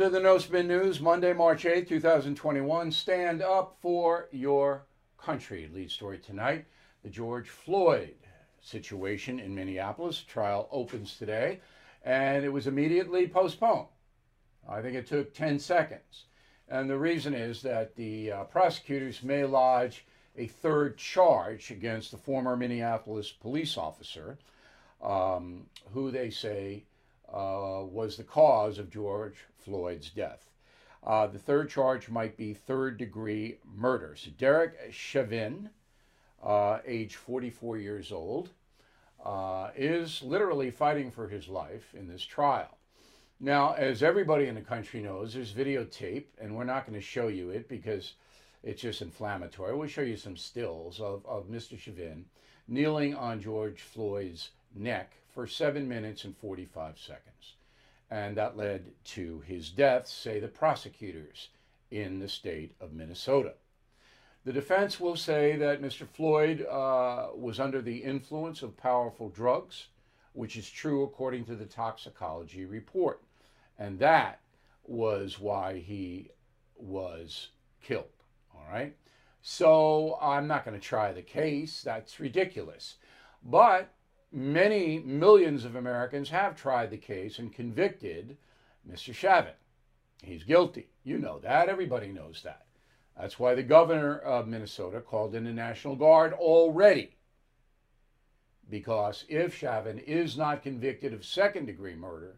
to the No Spin News, Monday, March 8, 2021. Stand up for your country. Lead story tonight the George Floyd situation in Minneapolis. Trial opens today, and it was immediately postponed. I think it took 10 seconds. And the reason is that the uh, prosecutors may lodge a third charge against the former Minneapolis police officer, um, who they say uh, was the cause of George Floyd's death. Uh, the third charge might be third degree murder. So Derek Chauvin, uh, age 44 years old, uh, is literally fighting for his life in this trial. Now, as everybody in the country knows, there's videotape, and we're not going to show you it because it's just inflammatory. We'll show you some stills of, of Mr. Chauvin kneeling on George Floyd's neck for seven minutes and 45 seconds. And that led to his death, say the prosecutors in the state of Minnesota. The defense will say that Mr. Floyd uh, was under the influence of powerful drugs, which is true according to the toxicology report. And that was why he was killed. All right. So I'm not going to try the case. That's ridiculous. But many millions of Americans have tried the case and convicted Mr. Chauvin. He's guilty. You know that. Everybody knows that. That's why the governor of Minnesota called in the National Guard already. Because if Chauvin is not convicted of second degree murder,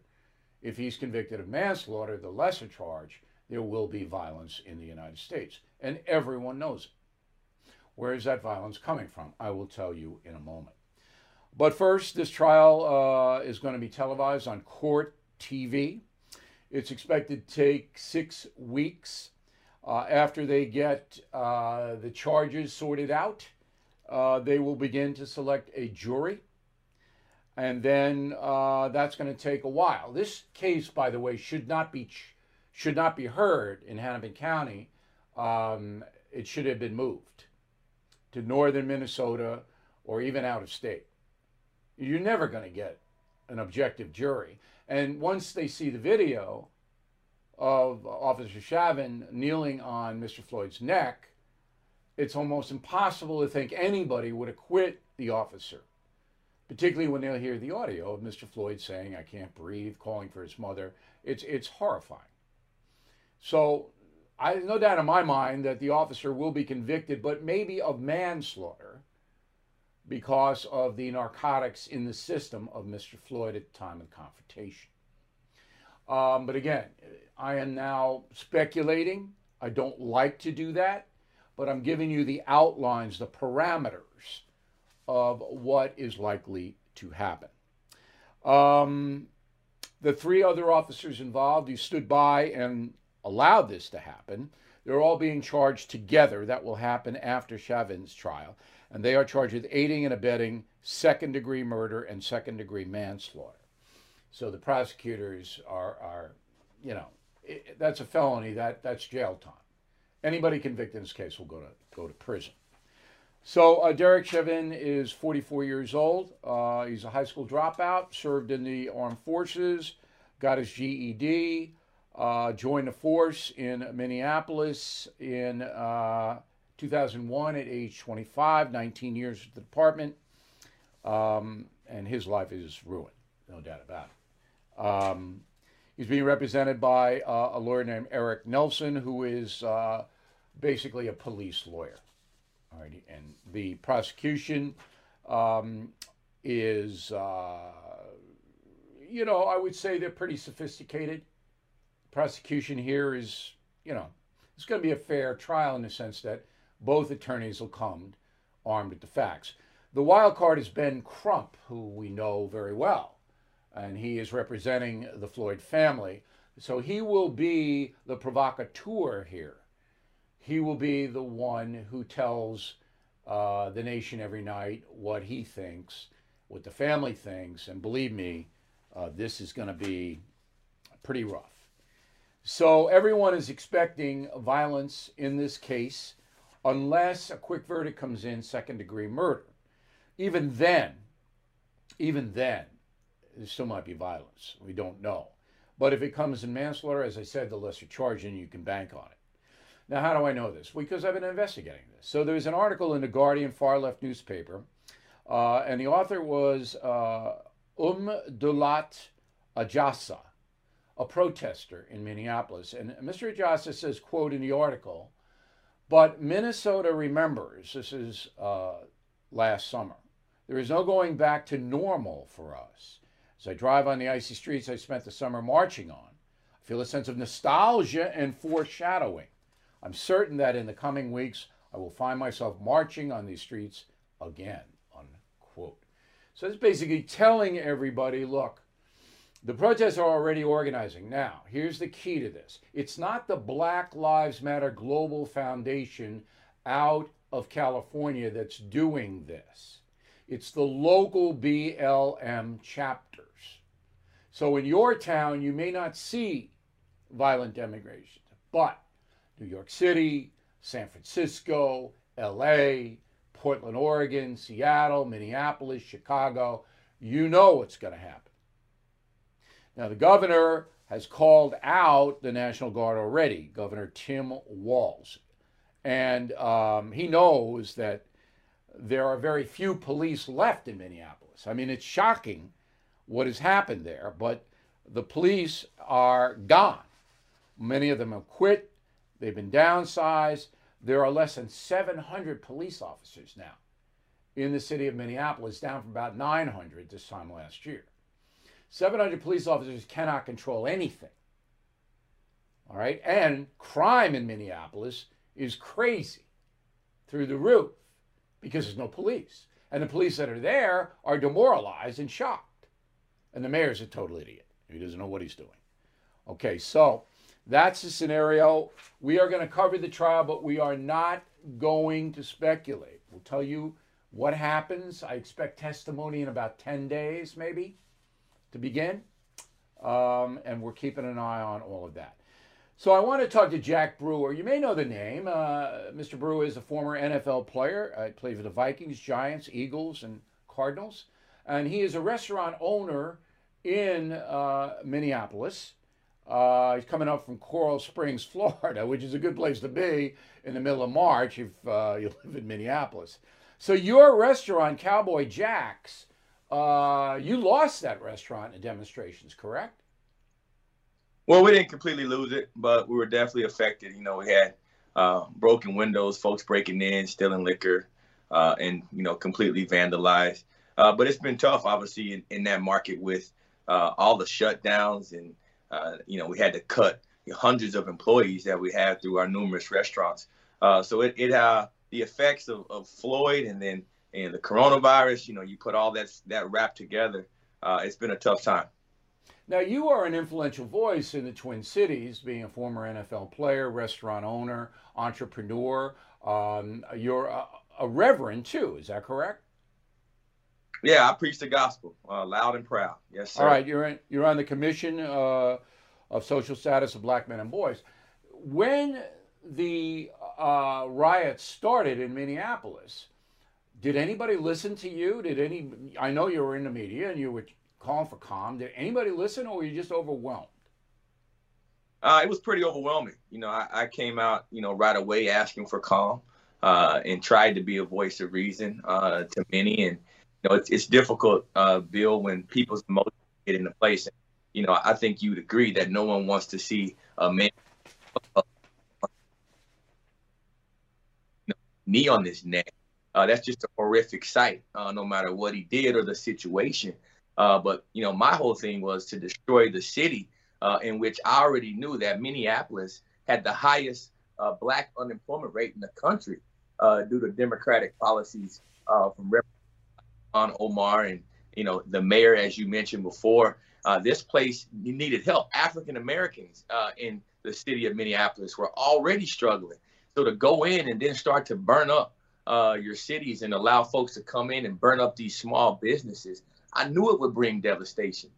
if he's convicted of manslaughter, the lesser charge, there will be violence in the United States. And everyone knows it. Where is that violence coming from? I will tell you in a moment. But first, this trial uh, is going to be televised on Court TV. It's expected to take six weeks. Uh, after they get uh, the charges sorted out, uh, they will begin to select a jury. And then uh, that's going to take a while. This case, by the way, should not be should not be heard in Hennepin County. Um, it should have been moved to northern Minnesota or even out of state you're never going to get an objective jury. And once they see the video of Officer Chauvin kneeling on Mr. Floyd's neck, it's almost impossible to think anybody would acquit the officer, particularly when they'll hear the audio of Mr. Floyd saying, I can't breathe, calling for his mother. It's, it's horrifying. So, I no doubt in my mind that the officer will be convicted, but maybe of manslaughter because of the narcotics in the system of Mr. Floyd at the time of the confrontation. Um, but again, I am now speculating. I don't like to do that, but I'm giving you the outlines, the parameters of what is likely to happen. Um, the three other officers involved who stood by and allowed this to happen, they're all being charged together. That will happen after Chauvin's trial and they are charged with aiding and abetting second degree murder and second degree manslaughter. So the prosecutors are, are you know, it, that's a felony. That that's jail time. Anybody convicted in this case will go to go to prison. So uh, Derek Chauvin is 44 years old. Uh, he's a high school dropout. Served in the armed forces. Got his GED. Uh, joined the force in Minneapolis in uh, 2001 at age 25, 19 years at the department, um, and his life is ruined, no doubt about it. Um, he's being represented by uh, a lawyer named Eric Nelson, who is uh, basically a police lawyer. All right, and the prosecution um, is, uh, you know, I would say they're pretty sophisticated. Prosecution here is, you know, it's going to be a fair trial in the sense that both attorneys will come armed with the facts. The wild card is Ben Crump, who we know very well, and he is representing the Floyd family. So he will be the provocateur here. He will be the one who tells uh, the nation every night what he thinks, what the family thinks, and believe me, uh, this is going to be pretty rough. So everyone is expecting violence in this case unless a quick verdict comes in second degree murder. Even then, even then, there still might be violence. We don't know. But if it comes in manslaughter, as I said, the lesser charge, and you can bank on it. Now, how do I know this? Because I've been investigating this. So there's an article in the Guardian far left newspaper, uh, and the author was uh, Umdulat Ajasa, a protester in Minneapolis. And Mr. Ajasa says, quote in the article, but Minnesota remembers, this is uh, last summer, there is no going back to normal for us. As I drive on the icy streets I spent the summer marching on, I feel a sense of nostalgia and foreshadowing. I'm certain that in the coming weeks I will find myself marching on these streets again. Unquote. So it's basically telling everybody, look, the protests are already organizing. Now, here's the key to this it's not the Black Lives Matter Global Foundation out of California that's doing this, it's the local BLM chapters. So in your town, you may not see violent demonstrations, but New York City, San Francisco, LA, Portland, Oregon, Seattle, Minneapolis, Chicago, you know what's going to happen. Now, the governor has called out the National Guard already, Governor Tim Walz. And um, he knows that there are very few police left in Minneapolis. I mean, it's shocking what has happened there, but the police are gone. Many of them have quit, they've been downsized. There are less than 700 police officers now in the city of Minneapolis, down from about 900 this time last year. 700 police officers cannot control anything. All right. And crime in Minneapolis is crazy through the roof because there's no police. And the police that are there are demoralized and shocked. And the mayor's a total idiot. He doesn't know what he's doing. Okay, so that's the scenario. We are going to cover the trial, but we are not going to speculate. We'll tell you what happens. I expect testimony in about 10 days, maybe to begin. Um, and we're keeping an eye on all of that. So I want to talk to Jack Brewer. You may know the name. Uh, Mr. Brewer is a former NFL player. I played for the Vikings, Giants, Eagles, and Cardinals. And he is a restaurant owner in uh, Minneapolis. Uh, he's coming up from Coral Springs, Florida, which is a good place to be in the middle of March if uh, you live in Minneapolis. So your restaurant, Cowboy Jack's, uh, you lost that restaurant in demonstrations, correct? Well, we didn't completely lose it, but we were definitely affected. You know, we had uh, broken windows, folks breaking in, stealing liquor, uh, and you know, completely vandalized. Uh, but it's been tough, obviously, in, in that market with uh, all the shutdowns, and uh, you know, we had to cut hundreds of employees that we had through our numerous restaurants. So it, it the effects of, of Floyd, and then and the coronavirus. You know, you put all that that wrap together. Uh, it's been a tough time. Now, you are an influential voice in the Twin Cities, being a former NFL player, restaurant owner, entrepreneur. Um, you're a, a, reverend too, is that correct? Yeah, I preach the gospel uh, loud and proud. Yes, sir. All right, you're in, you're on the Commission uh, of Social Status of Black Men and Boys. When the uh, riots started in Minneapolis, did anybody listen to you? Did any? I know you were in the media and you were calling for calm. Did anybody listen, or were you just overwhelmed? Uh, it was pretty overwhelming. You know, I, I, came out, you know, right away asking for calm, uh, and tried to be a voice of reason uh, to many. And you know, it's, it's difficult, uh, Bill, when people's emotions get into place. And, you know, I think you'd agree that no one wants to see a man knee on his neck uh, that's just a horrific sight, uh, no matter what he did or the situation. Uh, but you know, my whole thing was to destroy the city, uh, in which I already knew that Minneapolis had the highest uh, black unemployment rate in the country uh, due to Democratic policies from Ilhan Omar and you know the mayor, as you mentioned before. this place needed help. African Americans in the city of Minneapolis were already struggling. So to go in and then start to burn up uh, your cities and allow folks to come in and burn up these small businesses, I knew it would bring devastation.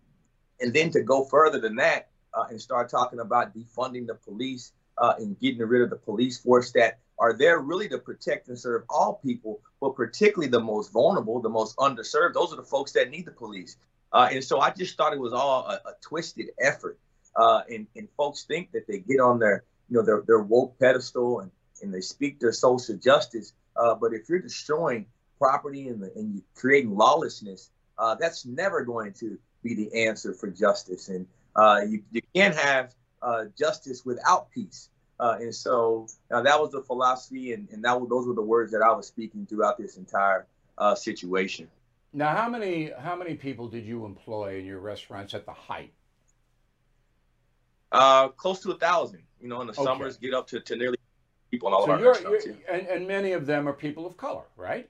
And then to go further than that uh, and start talking about defunding the police uh, and getting rid of the police force that are there really to protect and serve all people, but particularly the most vulnerable, the most underserved. Those are the folks that need the police. Uh, and so I just thought it was all a, a twisted effort. uh, and and folks think that they get on their you know their their woke pedestal and and they speak their social justice. Uh, but if you're destroying property and, the, and you're creating lawlessness, uh, that's never going to be the answer for justice. And uh, you, you can't have uh, justice without peace. Uh, and so uh, that was the philosophy, and, and that was, those were the words that I was speaking throughout this entire situation. Now, how many how many people did you employ in your restaurants at the height? close to a thousand. You know, in the okay. summers, get up to, to nearly people in all so of our you're, you're, and, and many of them are people of color, right?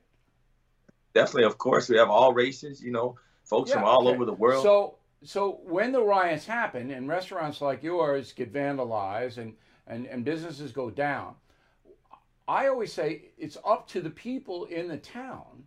Definitely, of course, we have all races. You know, folks yeah, from all okay. over the world. So, so when the riots happen and restaurants like yours get vandalized and and, and businesses go down, I always say it's up to the people in the town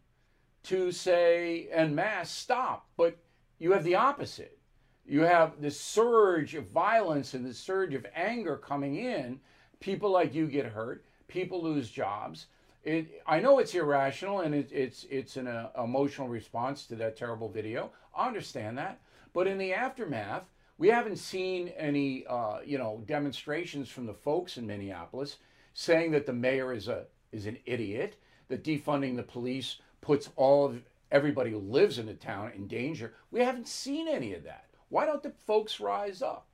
to say en masse stop. But you have the opposite. You have this surge of violence and this surge of anger coming in people like you get hurt, people lose jobs. It, I know it's irrational and it, it's it's an uh, emotional response to that terrible video. I understand that, but in the aftermath, we haven't seen any uh, you know demonstrations from the folks in Minneapolis saying that the mayor is a is an idiot, that defunding the police puts all of everybody who lives in the town in danger. We haven't seen any of that. Why don't the folks rise up?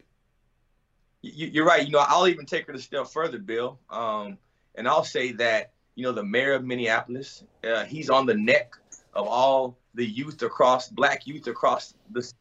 You're right. You know, I'll even take it a step further, Bill. Um, and I'll say that you know the mayor of Minneapolis, uh, he's on the neck of all the youth across black youth across the. City.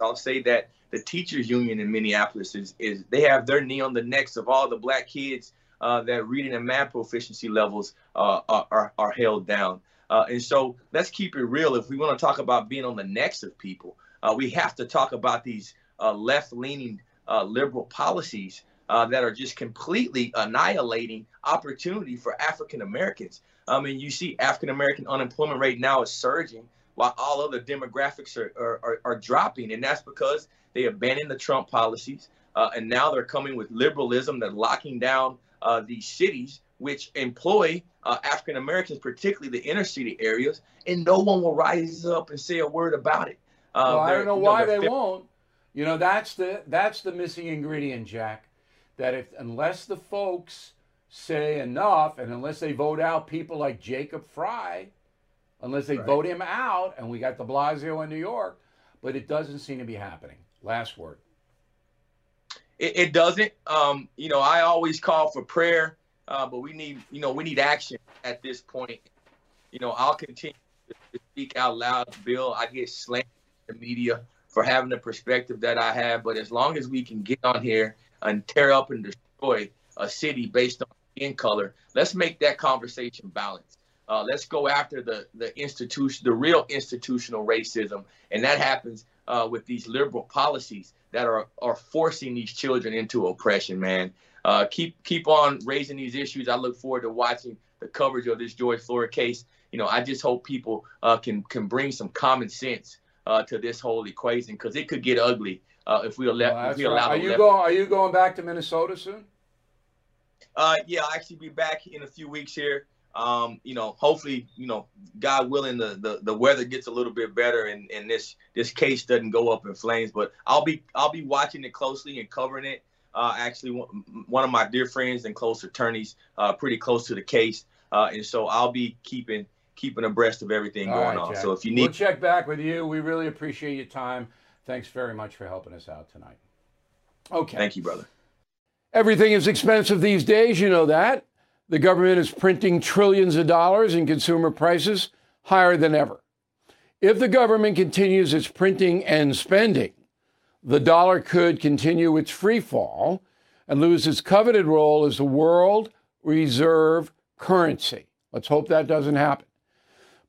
I'll say that the teachers union in Minneapolis is is they have their knee on the necks of all the black kids uh, that reading and math proficiency levels uh, are are held down. Uh, and so let's keep it real. If we want to talk about being on the necks of people, uh, we have to talk about these uh, left leaning uh, liberal policies uh, that are just completely annihilating opportunity for African Americans. I mean, you see African American unemployment rate now is surging while all other demographics are, are, are, dropping. And that's because they abandoned the Trump policies. Uh, and now they're coming with liberalism that locking down uh, these cities, which employ uh, African Americans, particularly the inner city areas, and no one will rise up and say a word about it. Uh, well, I don't know why know, they won't. You know, that's the that's the missing ingredient, Jack. That if unless the folks say enough, and unless they vote out people like Jacob Fry, unless they right. vote him out, and we got De Blasio in New York, but it doesn't seem to be happening. Last word. It, it doesn't. Um, you know, I always call for prayer, uh, but we need, you know, we need action at this point. You know, I'll continue to speak out loud, Bill. I get slammed in the media for having the perspective that I have. But as long as we can get on here and tear up and destroy a city based on skin color, let's make that conversation balanced. Uh, let's go after the the institution, the real institutional racism, and that happens uh, with these liberal policies that are are forcing these children into oppression. Man, uh, keep keep on raising these issues. I look forward to watching the coverage of this George Floyd case. You know, I just hope people uh, can can bring some common sense uh, to this whole equation because it could get ugly uh, if we allow. Well, if we allow right. Are you going? Are you going back to Minnesota soon? Uh, yeah, I'll actually be back in a few weeks here. Um, you know, hopefully, you know, God willing, the, the, the weather gets a little bit better and, and this this case doesn't go up in flames. But I'll be I'll be watching it closely and covering it. Uh, actually, one of my dear friends and close attorneys, uh, pretty close to the case, uh, and so I'll be keeping keeping abreast of everything All going right, on. Jack. So if you need, we'll check back with you. We really appreciate your time. Thanks very much for helping us out tonight. Okay. Thank you, brother. Everything is expensive these days. You know that. The government is printing trillions of dollars and consumer prices higher than ever. If the government continues its printing and spending, the dollar could continue its free fall and lose its coveted role as the world reserve currency. Let's hope that doesn't happen.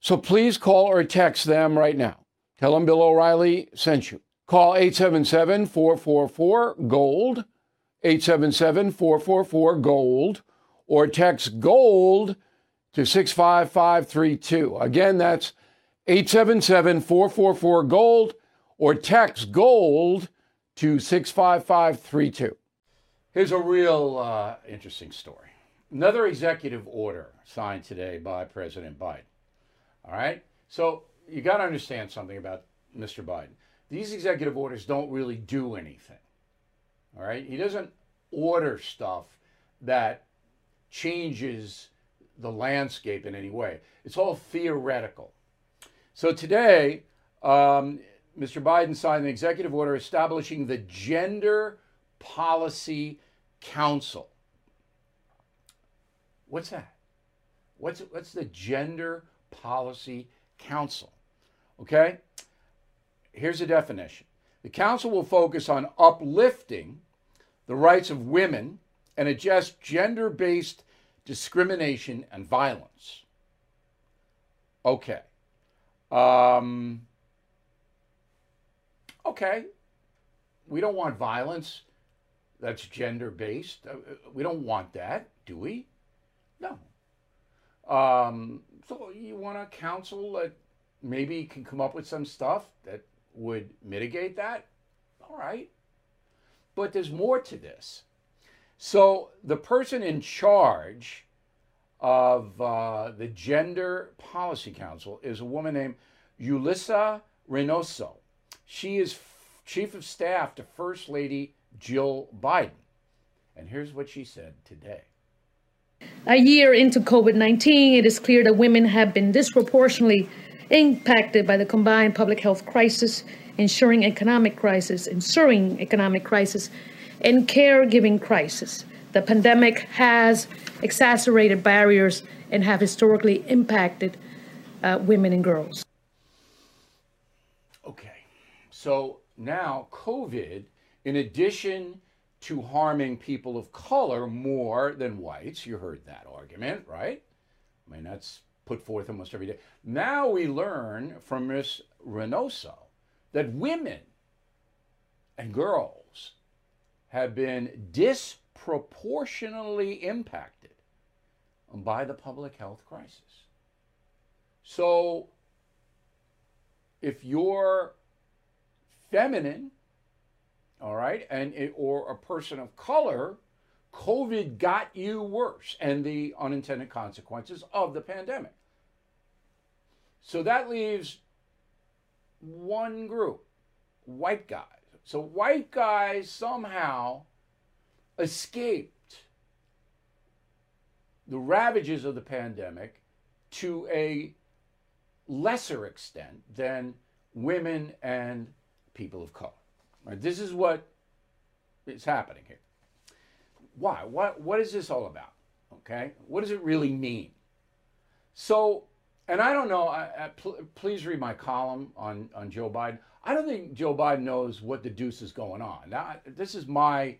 So please call or text them right now. Tell them Bill O'Reilly sent you. Call 877 444 GOLD, 877 444 GOLD, or text GOLD to 65532. Again, that's 877 444 GOLD, or text GOLD to 65532. Here's a real uh, interesting story. Another executive order signed today by President Biden. All right? So you got to understand something about Mr. Biden. These executive orders don't really do anything. All right? He doesn't order stuff that changes the landscape in any way. It's all theoretical. So today, um, Mr. Biden signed an executive order establishing the Gender Policy Council. What's that? What's, what's the Gender Policy Council? Okay? Here's a definition the council will focus on uplifting the rights of women and address gender based discrimination and violence. Okay. Um, okay. We don't want violence that's gender based. Uh, we don't want that, do we? No. Um, so you want a council that maybe can come up with some stuff that would mitigate that? All right. But there's more to this. So the person in charge of uh, the Gender Policy Council is a woman named Julissa Reynoso. She is chief of staff to First Lady Jill Biden. And here's what she said today. A year into COVID 19, it is clear that women have been disproportionately impacted by the combined public health crisis, ensuring economic crisis, ensuring economic crisis, and caregiving crisis. The pandemic has exacerbated barriers and have historically impacted uh, women and girls. Okay, so now COVID, in addition to harming people of color more than whites, you heard that argument, right? I mean, that's put forth almost every day. Now we learn from Ms. Reynoso that women and girls have been disproportionately impacted by the public health crisis. So if you're feminine, all right, and it, or a person of color, COVID got you worse and the unintended consequences of the pandemic. So that leaves one group, white guys. So white guys somehow escaped the ravages of the pandemic to a lesser extent than women and people of color. Right? This is what is happening here. Why? What, what is this all about? Okay? What does it really mean? So and I don't know. I, I, pl- please read my column on on Joe Biden. I don't think Joe Biden knows what the deuce is going on. Now, this is my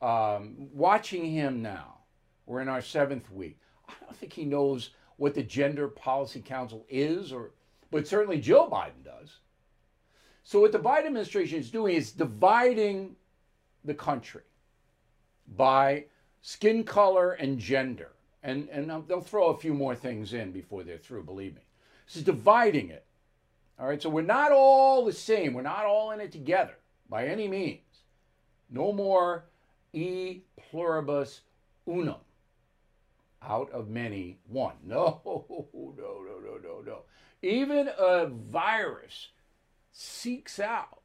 um, watching him now. We're in our seventh week. I don't think he knows what the Gender Policy Council is, or but certainly Joe Biden does. So what the Biden administration is doing is dividing the country by skin color and gender and and they'll throw a few more things in before they're through. Believe me, this is dividing it. All right, so we're not all the same. We're not all in it together by any means. No more e pluribus unum. Out of many, one. No, no, no, no, no, no. Even a virus seeks out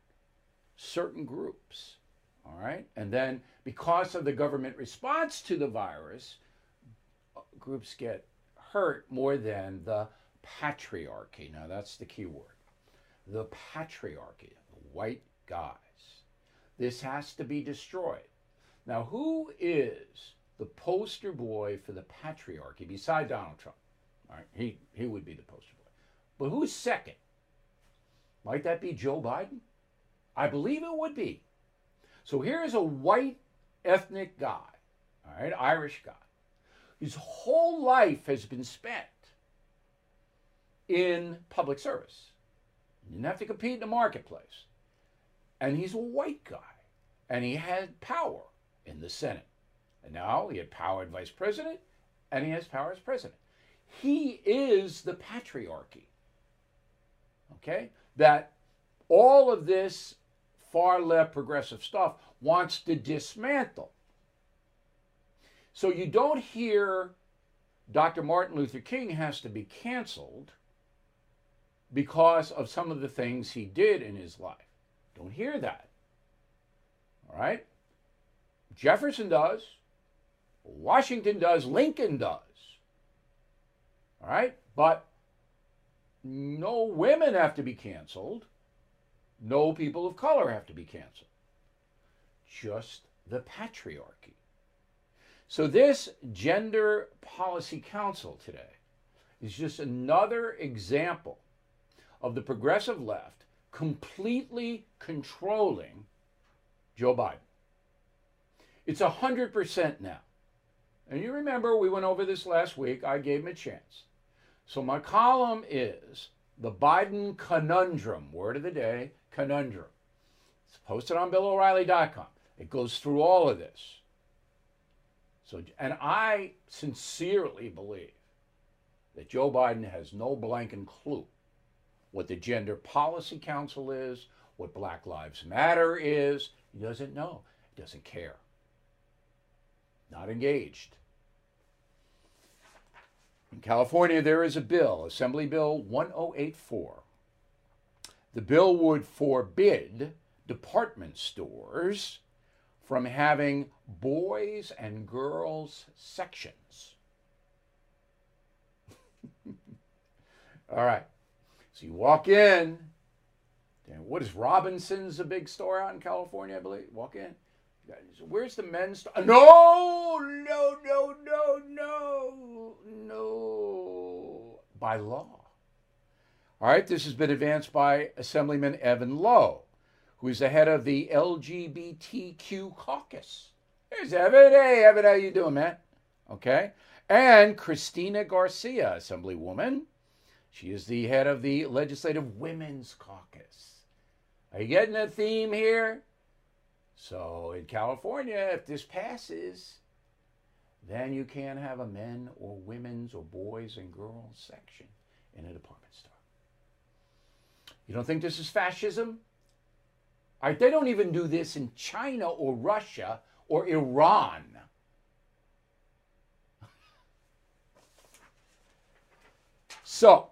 certain groups. All right, and then because of the government response to the virus, groups get hurt more than the patriarchy. Now, that's the key word. The patriarchy, the white guys. This has to be destroyed. Now, who is the poster boy for the patriarchy beside Donald Trump? All right, he, he would be the poster boy. But who's second? Might that be Joe Biden? I believe it would be. So here's a white ethnic guy, all right, Irish guy, his whole life has been spent in public service. You didn't have to compete in the marketplace. And he's a white guy. And he had power in the Senate. And now he had power as vice president, and he has power as president. He is the patriarchy. Okay? That all of this far left progressive stuff wants to dismantle. So you don't hear Dr. Martin Luther King has to be canceled because of some of the things he did in his life. Don't hear that. All right? Jefferson does. Washington does. Lincoln does. All right? But no women have to be canceled. No people of color have to be canceled. Just the patriarchy. So, this Gender Policy Council today is just another example of the progressive left completely controlling Joe Biden. It's 100% now. And you remember we went over this last week. I gave him a chance. So my column is the Biden conundrum, word of the day, conundrum. It's posted on BillO'Reilly.com. It goes through all of this. So, and I sincerely believe that Joe Biden has no blanking clue what the Gender Policy Council is, what Black Lives Matter is. He doesn't know. He doesn't care. Not engaged. In California, there is a bill, Assembly Bill 1084. The bill would forbid department stores from having boys and girls sections. All right. So you walk in. What is Robinson's a big store out in California, I believe? Walk in. Where's the men's? No, no, no, no, no, no. By law. All right, this has been advanced by Assemblyman Evan Low, who is the head of the LGBTQ caucus. There's Evan. Hey, Evan, how you doing, man? Okay. And Cristina Garcia, Assemblywoman. She is the head of the Legislative Women's Caucus. Are you getting a theme here? So in California, if this passes, then you can't have a men or women's or boys and girls section in a department store. You don't think this is fascism? All right, they don't even do this in China or Russia or Iran. so,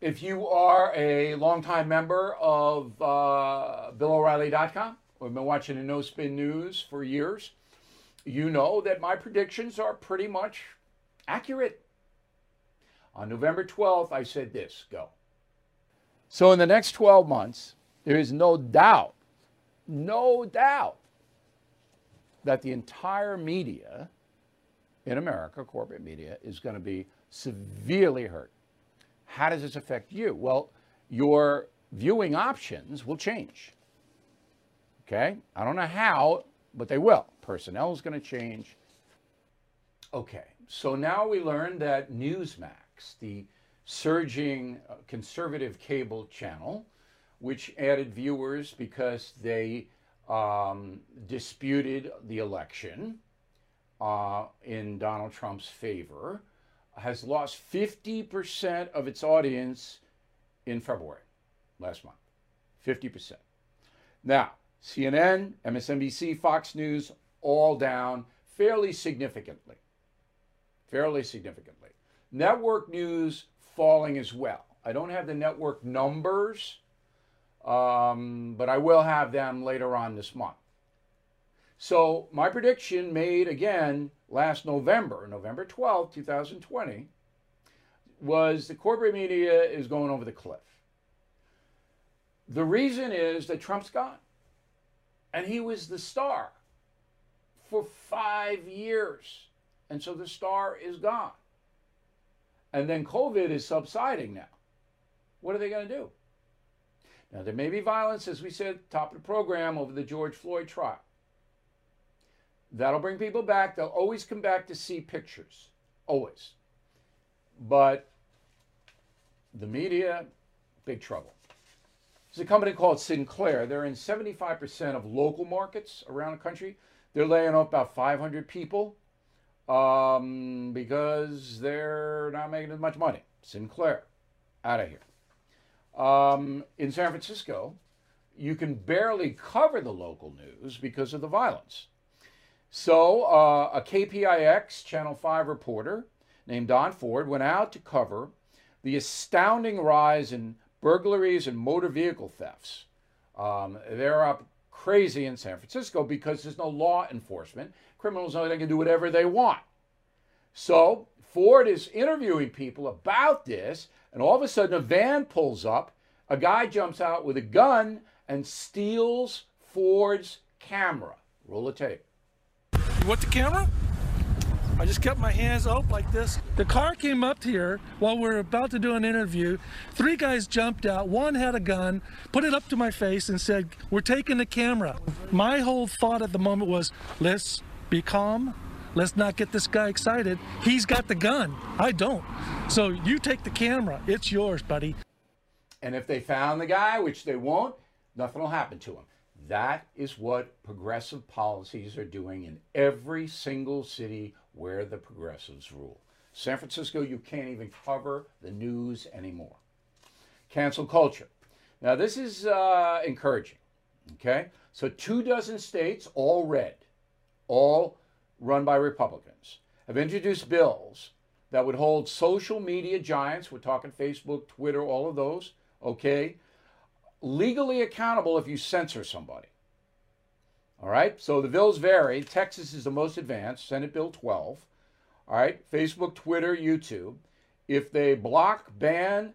if you are a longtime member of uh, BillO'Reilly.com, We've been watching the No Spin News for years. You know that my predictions are pretty much accurate. On November 12th, I said this go. So, in the next 12 months, there is no doubt, no doubt, that the entire media in America, corporate media, is going to be severely hurt. How does this affect you? Well, your viewing options will change. Okay? I don't know how, but they will. Personnel is going to change. Okay, so now we learned that Newsmax, the surging uh, conservative cable channel, which added viewers because they um, disputed the election uh, in Donald Trump's favor, has lost 50% of its audience in February, last month. 50%. Now, CNN, MSNBC, Fox News, all down fairly significantly. Fairly significantly. Network news falling as well. I don't have the network numbers, um, but I will have them later on this month. So, my prediction made again last November, November 12, 2020, was the corporate media is going over the cliff. The reason is that Trump's gone. And he was the star for five years. And so the star is gone. And then COVID is subsiding now. What are they going to do? Now, there may be violence, as we said, top of the program, over the George Floyd trial. That'll bring people back. They'll always come back to see pictures. Always. But the media, big trouble. There's a company called Sinclair. They're in 75% of local markets around the country. They're laying off about 500 people um, because they're not making as much money. Sinclair, out of here. Um, in San Francisco, you can barely cover the local news because of the violence. So, uh, a KPIX Channel 5 reporter named Don Ford went out to cover the astounding rise in burglaries and motor vehicle thefts. Um, they're up crazy in San Francisco because there's no law enforcement. Criminals know they can do whatever they want. So Ford is interviewing people about this, and all of a sudden a van pulls up. A guy jumps out with a gun and steals Ford's camera. Roll the tape. You want the camera? I just kept my hands up like this. The car came up here while we are about to do an interview. Three guys jumped out. One had a gun, put it up to my face, and said, We're taking the camera. My whole thought at the moment was, Let's be calm. Let's not get this guy excited. He's got the gun. I don't. So you take the camera. It's yours, buddy. And if they found the guy, which they won't, nothing will happen to him. That is what progressive policies are doing in every single city where the progressives rule. San Francisco, you can't even cover the news anymore. Cancel culture. Now, this is uh, encouraging. Okay? So, two dozen states, all red, all run by Republicans, have introduced bills that would hold social media giants, we're talking Facebook, Twitter, all of those, okay, legally accountable if you censor somebody. All right, so the bills vary. Texas is the most advanced, Senate Bill 12. All right, Facebook, Twitter, YouTube. If they block, ban,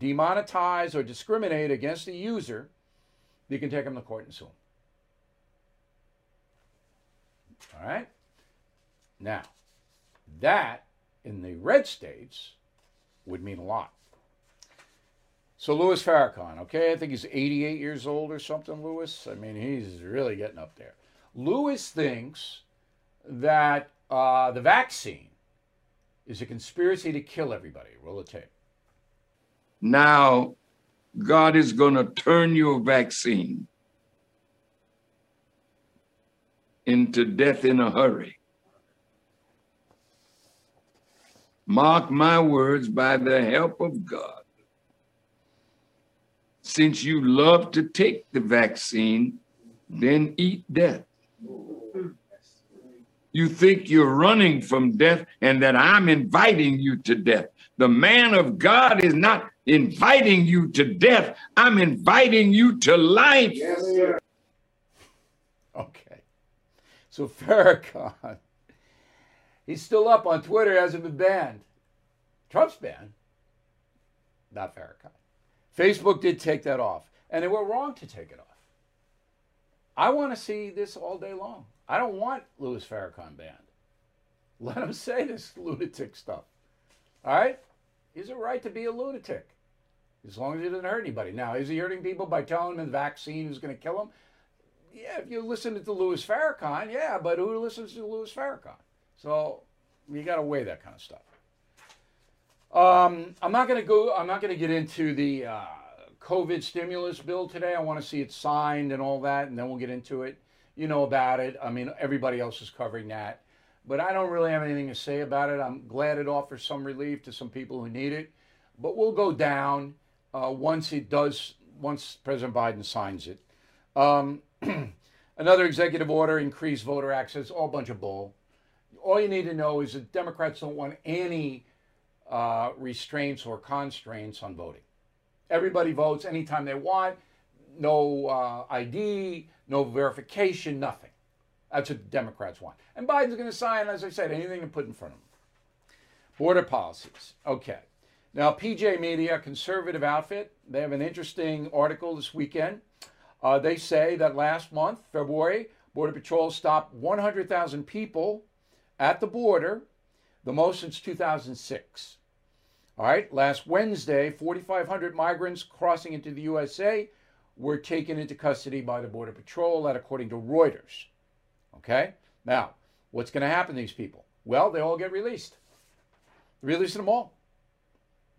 demonetize, or discriminate against a user, you can take them to court and sue them. All right? Now, that in the red states would mean a lot. So Louis Farrakhan, okay, I think he's 88 years old or something, Louis. I mean, he's really getting up there. Louis thinks that uh, the vaccine is a conspiracy to kill everybody. Roll the tape. Now, God is going to turn your vaccine into death in a hurry. Mark my words by the help of God since you love to take the vaccine, then eat death. You think you're running from death and that I'm inviting you to death. The man of God is not inviting you to death. I'm inviting you to life. Yes, okay. So Farrakhan, he's still up on Twitter, hasn't been banned. Trump's banned, not Farrakhan. Facebook did take that off, and they were wrong to take it off. I want to see this all day long. I don't want Louis Farrakhan banned. Let him say this lunatic stuff. All right? He's a right to be a lunatic as long as he doesn't hurt anybody. Now, is he hurting people by telling them the vaccine is going to kill them? Yeah, if you listen to Louis Farrakhan, yeah, but who listens to Louis Farrakhan? So you got to weigh that kind of stuff. Um, I'm not going to go. I'm not going to get into the uh, COVID stimulus bill today. I want to see it signed and all that, and then we'll get into it. You know about it. I mean, everybody else is covering that, but I don't really have anything to say about it. I'm glad it offers some relief to some people who need it, but we'll go down uh, once it does. Once President Biden signs it. Um, another executive order increase voter access. All bunch of bull. All you need to know is that Democrats don't want any uh, restraints or constraints on voting. Everybody votes anytime they want, no uh, ID, no verification, nothing. That's what the Democrats want. And Biden's going to sign, as I said, anything to put in front of him. Border policies. Okay. Now, PJ Media, conservative outfit, they have an interesting article this weekend. Uh, they say that last month, February, Border Patrol stopped 100,000 people at the border the most since 2006. All right, last Wednesday, 4,500 migrants crossing into the USA were taken into custody by the Border Patrol, that according to Reuters. Okay, now, what's going to happen to these people? Well, they all get released. Releasing them all.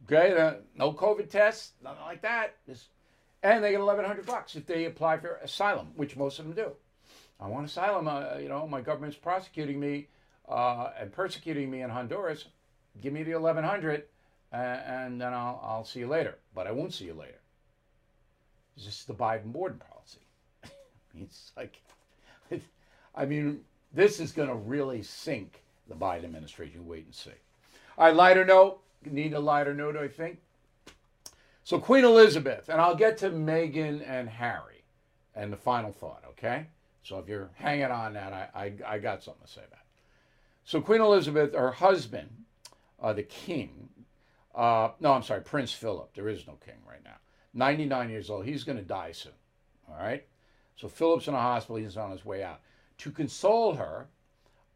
Okay, no COVID tests, nothing like that. And they get 1100 bucks if they apply for asylum, which most of them do. I want asylum. Uh, you know, my government's prosecuting me uh, and persecuting me in Honduras. Give me the 1100, uh, and then I'll, I'll see you later. But I won't see you later. This is the Biden Borden policy. it's like, I mean, this is going to really sink the Biden administration. Wait and see. All right, lighter note. Need a lighter note, I think. So Queen Elizabeth, and I'll get to Meghan and Harry and the final thought, okay? So if you're hanging on that, I, I, I got something to say about it. So Queen Elizabeth, her husband, uh, the king, uh, no, I'm sorry, Prince Philip. There is no king right now. 99 years old. He's going to die soon. All right? So Philip's in a hospital. He's on his way out. To console her,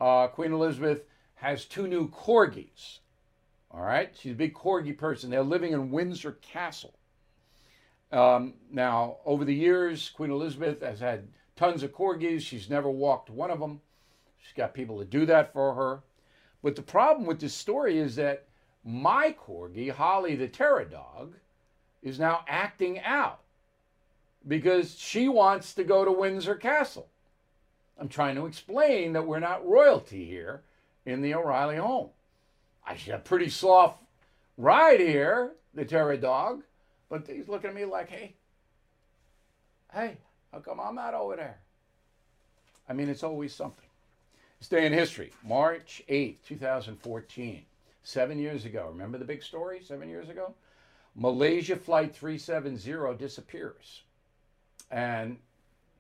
uh, Queen Elizabeth has two new corgis. All right? She's a big corgi person. They're living in Windsor Castle. Um, now, over the years, Queen Elizabeth has had tons of corgis. She's never walked one of them. She's got people to do that for her. But the problem with this story is that my corgi, Holly the Terror Dog, is now acting out because she wants to go to Windsor Castle. I'm trying to explain that we're not royalty here in the O'Reilly home. I should have a pretty soft ride here, the terror dog, but he's looking at me like, hey, hey, how come I'm not over there? I mean, it's always something. This day in history, March 8, 2014, seven years ago. Remember the big story seven years ago? Malaysia Flight 370 disappears. And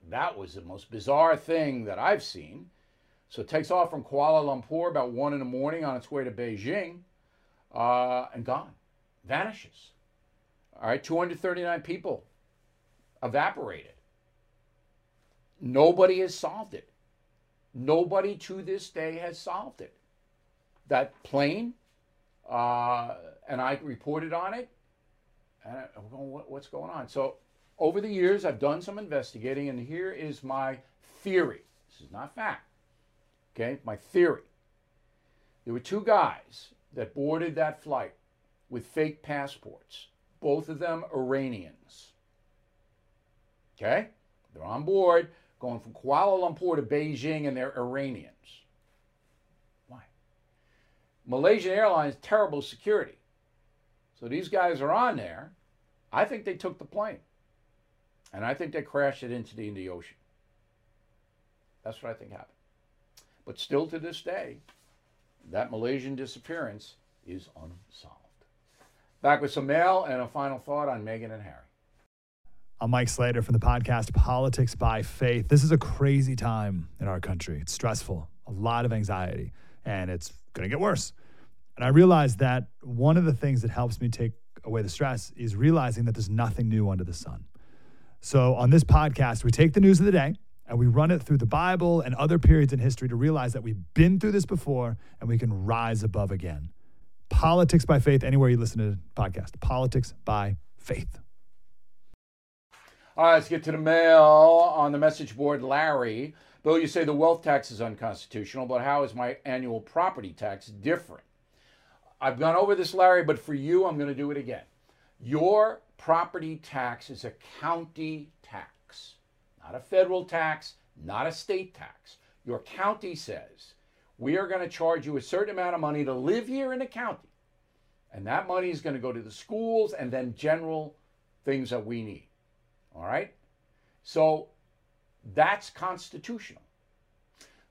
that was the most bizarre thing that I've seen. So it takes off from Kuala Lumpur about 1 in the morning on its way to Beijing uh, and gone, vanishes. All right, 239 people evaporated. Nobody has solved it. Nobody to this day has solved it. That plane, uh, and I reported on it. And I'm going, what, what's going on? So over the years, I've done some investigating, and here is my theory. This is not fact. Okay, my theory. There were two guys that boarded that flight with fake passports, both of them Iranians. Okay, they're on board going from Kuala Lumpur to Beijing, and they're Iranians. Why? Malaysian Airlines, terrible security. So these guys are on there. I think they took the plane. And I think they crashed it into the Indian Ocean. That's what I think happened. But still to this day, that Malaysian disappearance is unsolved. Back with some mail and a final thought on Meghan and Harry. I'm Mike Slater from the podcast Politics by Faith. This is a crazy time in our country. It's stressful, a lot of anxiety, and it's going to get worse. And I realized that one of the things that helps me take away the stress is realizing that there's nothing new under the sun. So on this podcast, we take the news of the day and we run it through the Bible and other periods in history to realize that we've been through this before and we can rise above again. Politics by faith, anywhere you listen to the podcast. Politics by faith. All right, let's get to the mail on the message board. Larry, Bill, you say the wealth tax is unconstitutional, but how is my annual property tax different? I've gone over this, Larry, but for you, I'm going to do it again. Your property tax is a county tax, not a federal tax, not a state tax. Your county says, we are going to charge you a certain amount of money to live here in the county. And that money is going to go to the schools and then general things that we need. All right? So that's constitutional.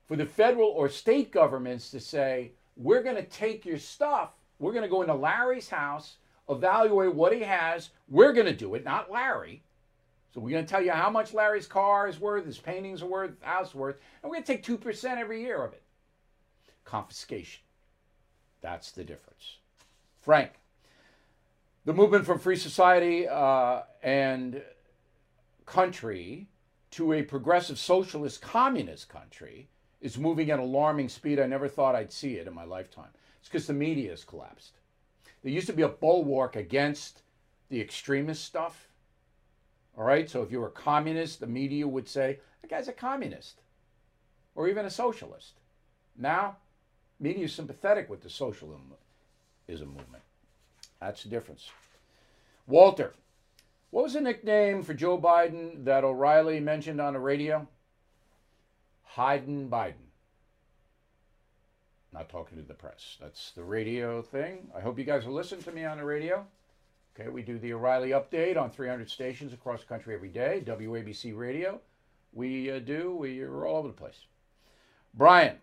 For the federal or state governments to say, we're going to take your stuff, we're going to go into Larry's house evaluate what he has. We're going to do it, not Larry. So we're going to tell you how much Larry's car is worth, his paintings are worth, house worth, and we're going to take 2% every year of it. Confiscation. That's the difference. Frank, the movement from free society uh, and country to a progressive socialist communist country is moving at alarming speed. I never thought I'd see it in my lifetime. It's because the media has collapsed. There used to be a bulwark against the extremist stuff. All right, so if you were a communist, the media would say, that guy's a communist or even a socialist. Now, media is sympathetic with the socialism movement. That's the difference. Walter, What was the nickname for Joe Biden that O'Reilly mentioned on the radio? Hidin' Biden. Not talking to the press. That's the radio thing. I hope you guys will listen to me on the radio. Okay, we do the O'Reilly update on 300 stations across the country every day, WABC radio. We uh, do, we are all over the place. Brian,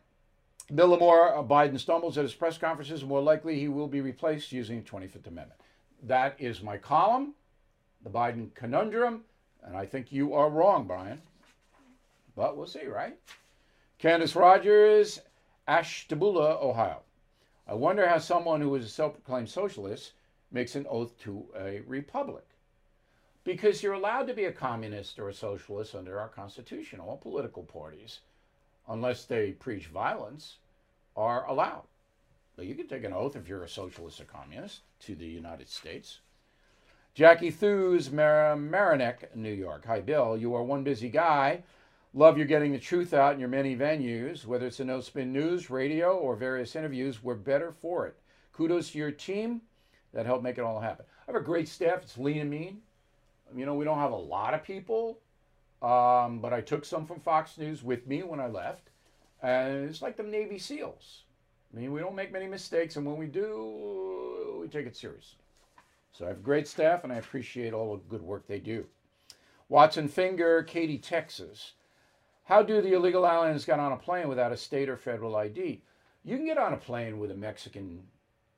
Bill Lamore, uh, Biden stumbles at his press conferences. More likely, he will be replaced using the 25th Amendment. That is my column, the Biden conundrum, and I think you are wrong, Brian. But we'll see, right? Candace Rogers, Ashtabula, Ohio. I wonder how someone who is a self proclaimed socialist makes an oath to a republic. Because you're allowed to be a communist or a socialist under our Constitution. All political parties, unless they preach violence, are allowed. But you can take an oath if you're a socialist or communist to the United States. Jackie Thews, Mar- Marinick, New York. Hi, Bill. You are one busy guy. Love you're getting the truth out in your many venues, whether it's a No Spin News, radio, or various interviews. We're better for it. Kudos to your team that helped make it all happen. I have a great staff. It's lean and mean. You know, we don't have a lot of people, um, but I took some from Fox News with me when I left. And it's like the Navy SEALs. I mean, we don't make many mistakes, and when we do, we take it seriously. So I have great staff, and I appreciate all the good work they do. Watson Finger, Katy, Texas. How do the illegal aliens get on a plane without a state or federal ID? You can get on a plane with a Mexican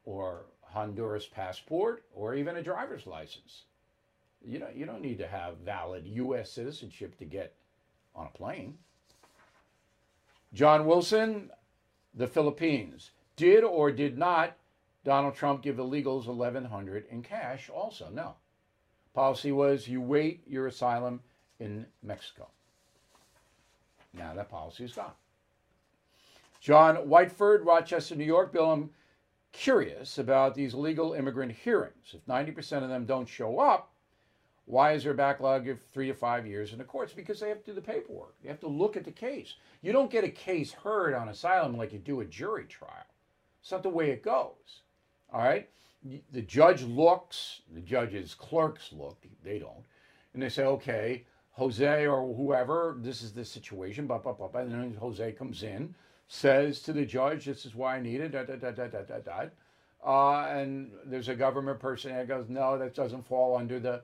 or Honduras passport or even a driver's license. You don't, you don't need to have valid U.S. citizenship to get on a plane. John Wilson, the Philippines. Did or did not Donald Trump give illegals 1100 in cash also? No. Policy was you wait your asylum in Mexico. Now that policy is gone. John Whiteford, Rochester, New York. Bill, I'm curious about these legal immigrant hearings. If 90% of them don't show up, why is there a backlog of three to five years in the courts? Because they have to do the paperwork. They have to look at the case. You don't get a case heard on asylum like you do a jury trial. It's not the way it goes. All right? The judge looks, the judge's clerks look, they don't, and they say, okay, Jose or whoever, this is the situation, blah, blah, blah, blah. And then Jose comes in, says to the judge, this is why I need it, da, da, da, da, da, da. Uh, and there's a government person that goes, no, that doesn't fall under the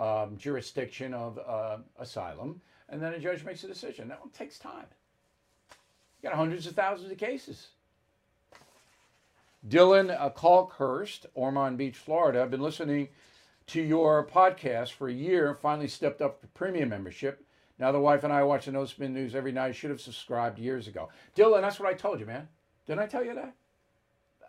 um, jurisdiction of uh, asylum. And then a judge makes a decision. That one takes time. You got hundreds of thousands of cases. Dylan uh, Kalkhurst, Ormond Beach, Florida. I've been listening to your podcast for a year. Finally stepped up to premium membership. Now the wife and I watch the No Spin News every night. Should have subscribed years ago. Dylan, that's what I told you, man. Didn't I tell you that?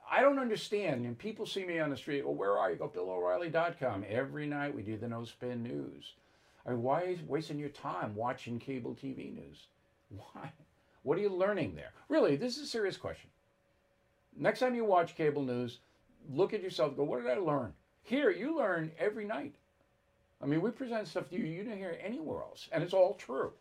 I don't understand. And people see me on the street. Well, where are you? Go BillO'Reilly.com. Every night we do the No Spin News. I mean, why wasting your time watching cable TV news? Why? What are you learning there? Really, this is a serious question. Next time you watch cable news, look at yourself go, what did I learn? Here, you learn every night. I mean, we present stuff to you you don't hear anywhere else, and it's all true.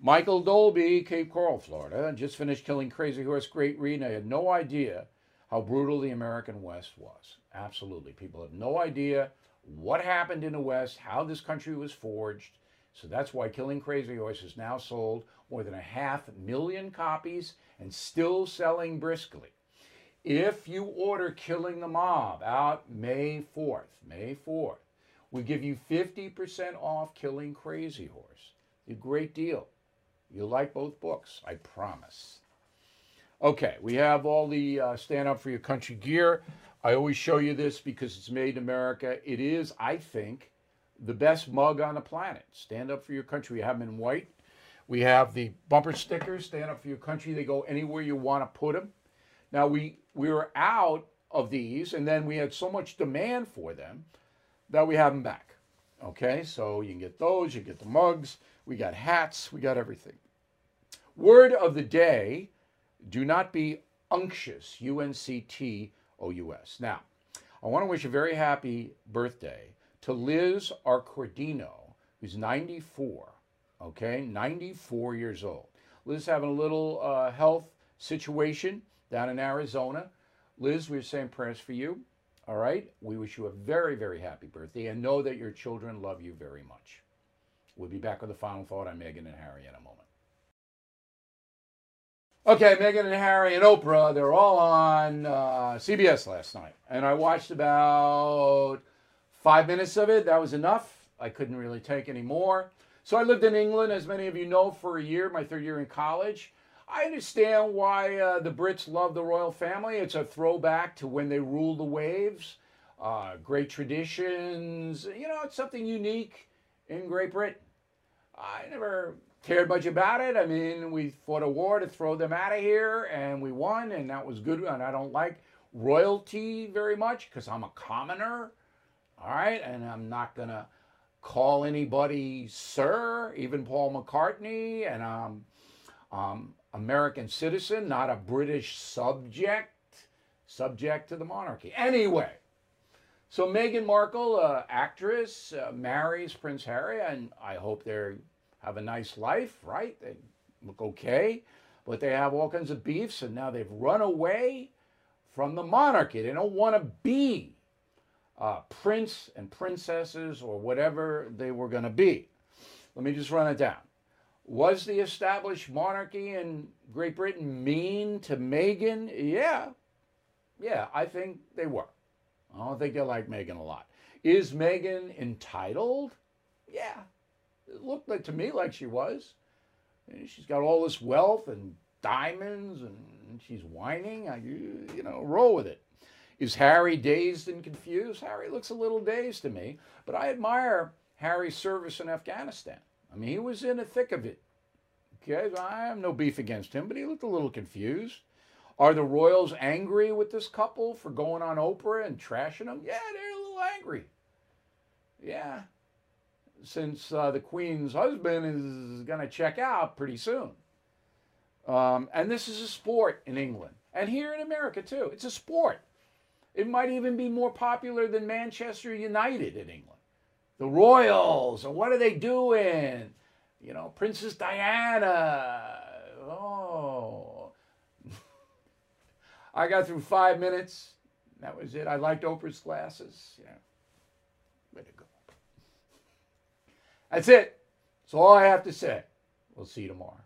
Michael Dolby, Cape Coral, Florida, just finished Killing Crazy Horse. Great read. I had no idea how brutal the American West was. Absolutely. People have no idea what happened in the West, how this country was forged. So that's why Killing Crazy Horse is now sold more than a half million copies and still selling briskly. If you order Killing the Mob out May 4th, May 4th, we give you 50% off Killing Crazy Horse. A great deal. You'll like both books, I promise. Okay, we have all the uh, stand up for your country gear. I always show you this because it's made in America. It is, I think, the best mug on the planet. Stand up for your country. We have them in white. We have the bumper stickers, stand up for your country. They go anywhere you want to put them. Now, we, we were out of these, and then we had so much demand for them that we have them back. Okay, so you can get those, you get the mugs, we got hats, we got everything. Word of the day do not be unctuous, U N C T O U S. Now, I want to wish a very happy birthday to Liz Arcordino, who's 94. Okay, 94 years old. Liz having a little uh, health situation down in Arizona. Liz, we're saying prayers for you. All right? We wish you a very, very happy birthday and know that your children love you very much. We'll be back with a final thought on Meghan and Harry in a moment. Okay, Meghan and Harry and Oprah, they're all on uh, CBS last night. And I watched about five minutes of it. That was enough. I couldn't really take any more. So I lived in England, as many of you know, for a year, my third year in college. I understand why uh, the Brits love the royal family. It's a throwback to when they ruled the waves. Uh, great traditions. You know, it's something unique in Great Britain. I never cared much about it. I mean, we fought a war to throw them out of here, and we won, and that was good. And I don't like royalty very much because I'm a commoner. All right, and I'm not gonna call anybody sir, even Paul McCartney, and I'm um, American citizen, not a British subject, subject to the monarchy. Anyway, so Meghan Markle, uh, actress, uh, marries Prince Harry, and I hope they have a nice life, right? They look okay, but they have all kinds of beefs, and now they've run away from the monarchy. They don't want to be uh, prince and princesses or whatever they were going to be. Let me just run it down. Was the established monarchy in Great Britain mean to Meghan? Yeah. Yeah, I think they were. I don't think they like Meghan a lot. Is Meghan entitled? Yeah. It looked like to me like she was. Eh, she's got all this wealth and diamonds and she's whining. I, you know, roll with it. Is Harry dazed and confused? Harry looks a little dazed to me, but I admire Harry's service in Afghanistan. I mean, he was in the thick of it. Okay, I have no beef against him, but he looked a little confused. Are the Royals angry with this couple for going on Oprah and trashing them? Yeah, they're a little angry. Yeah, since uh, the Queen's husband is going to check out pretty soon. Um, and this is a sport in England and here in America too. It's a sport. It might even be more popular than Manchester United in England. The Royals, and what are they doing? You know, Princess Diana. Oh. I got through five minutes. That was it. I liked Oprah's glasses. Yeah. Way to go. That's it. That's all I have to say. We'll see you tomorrow.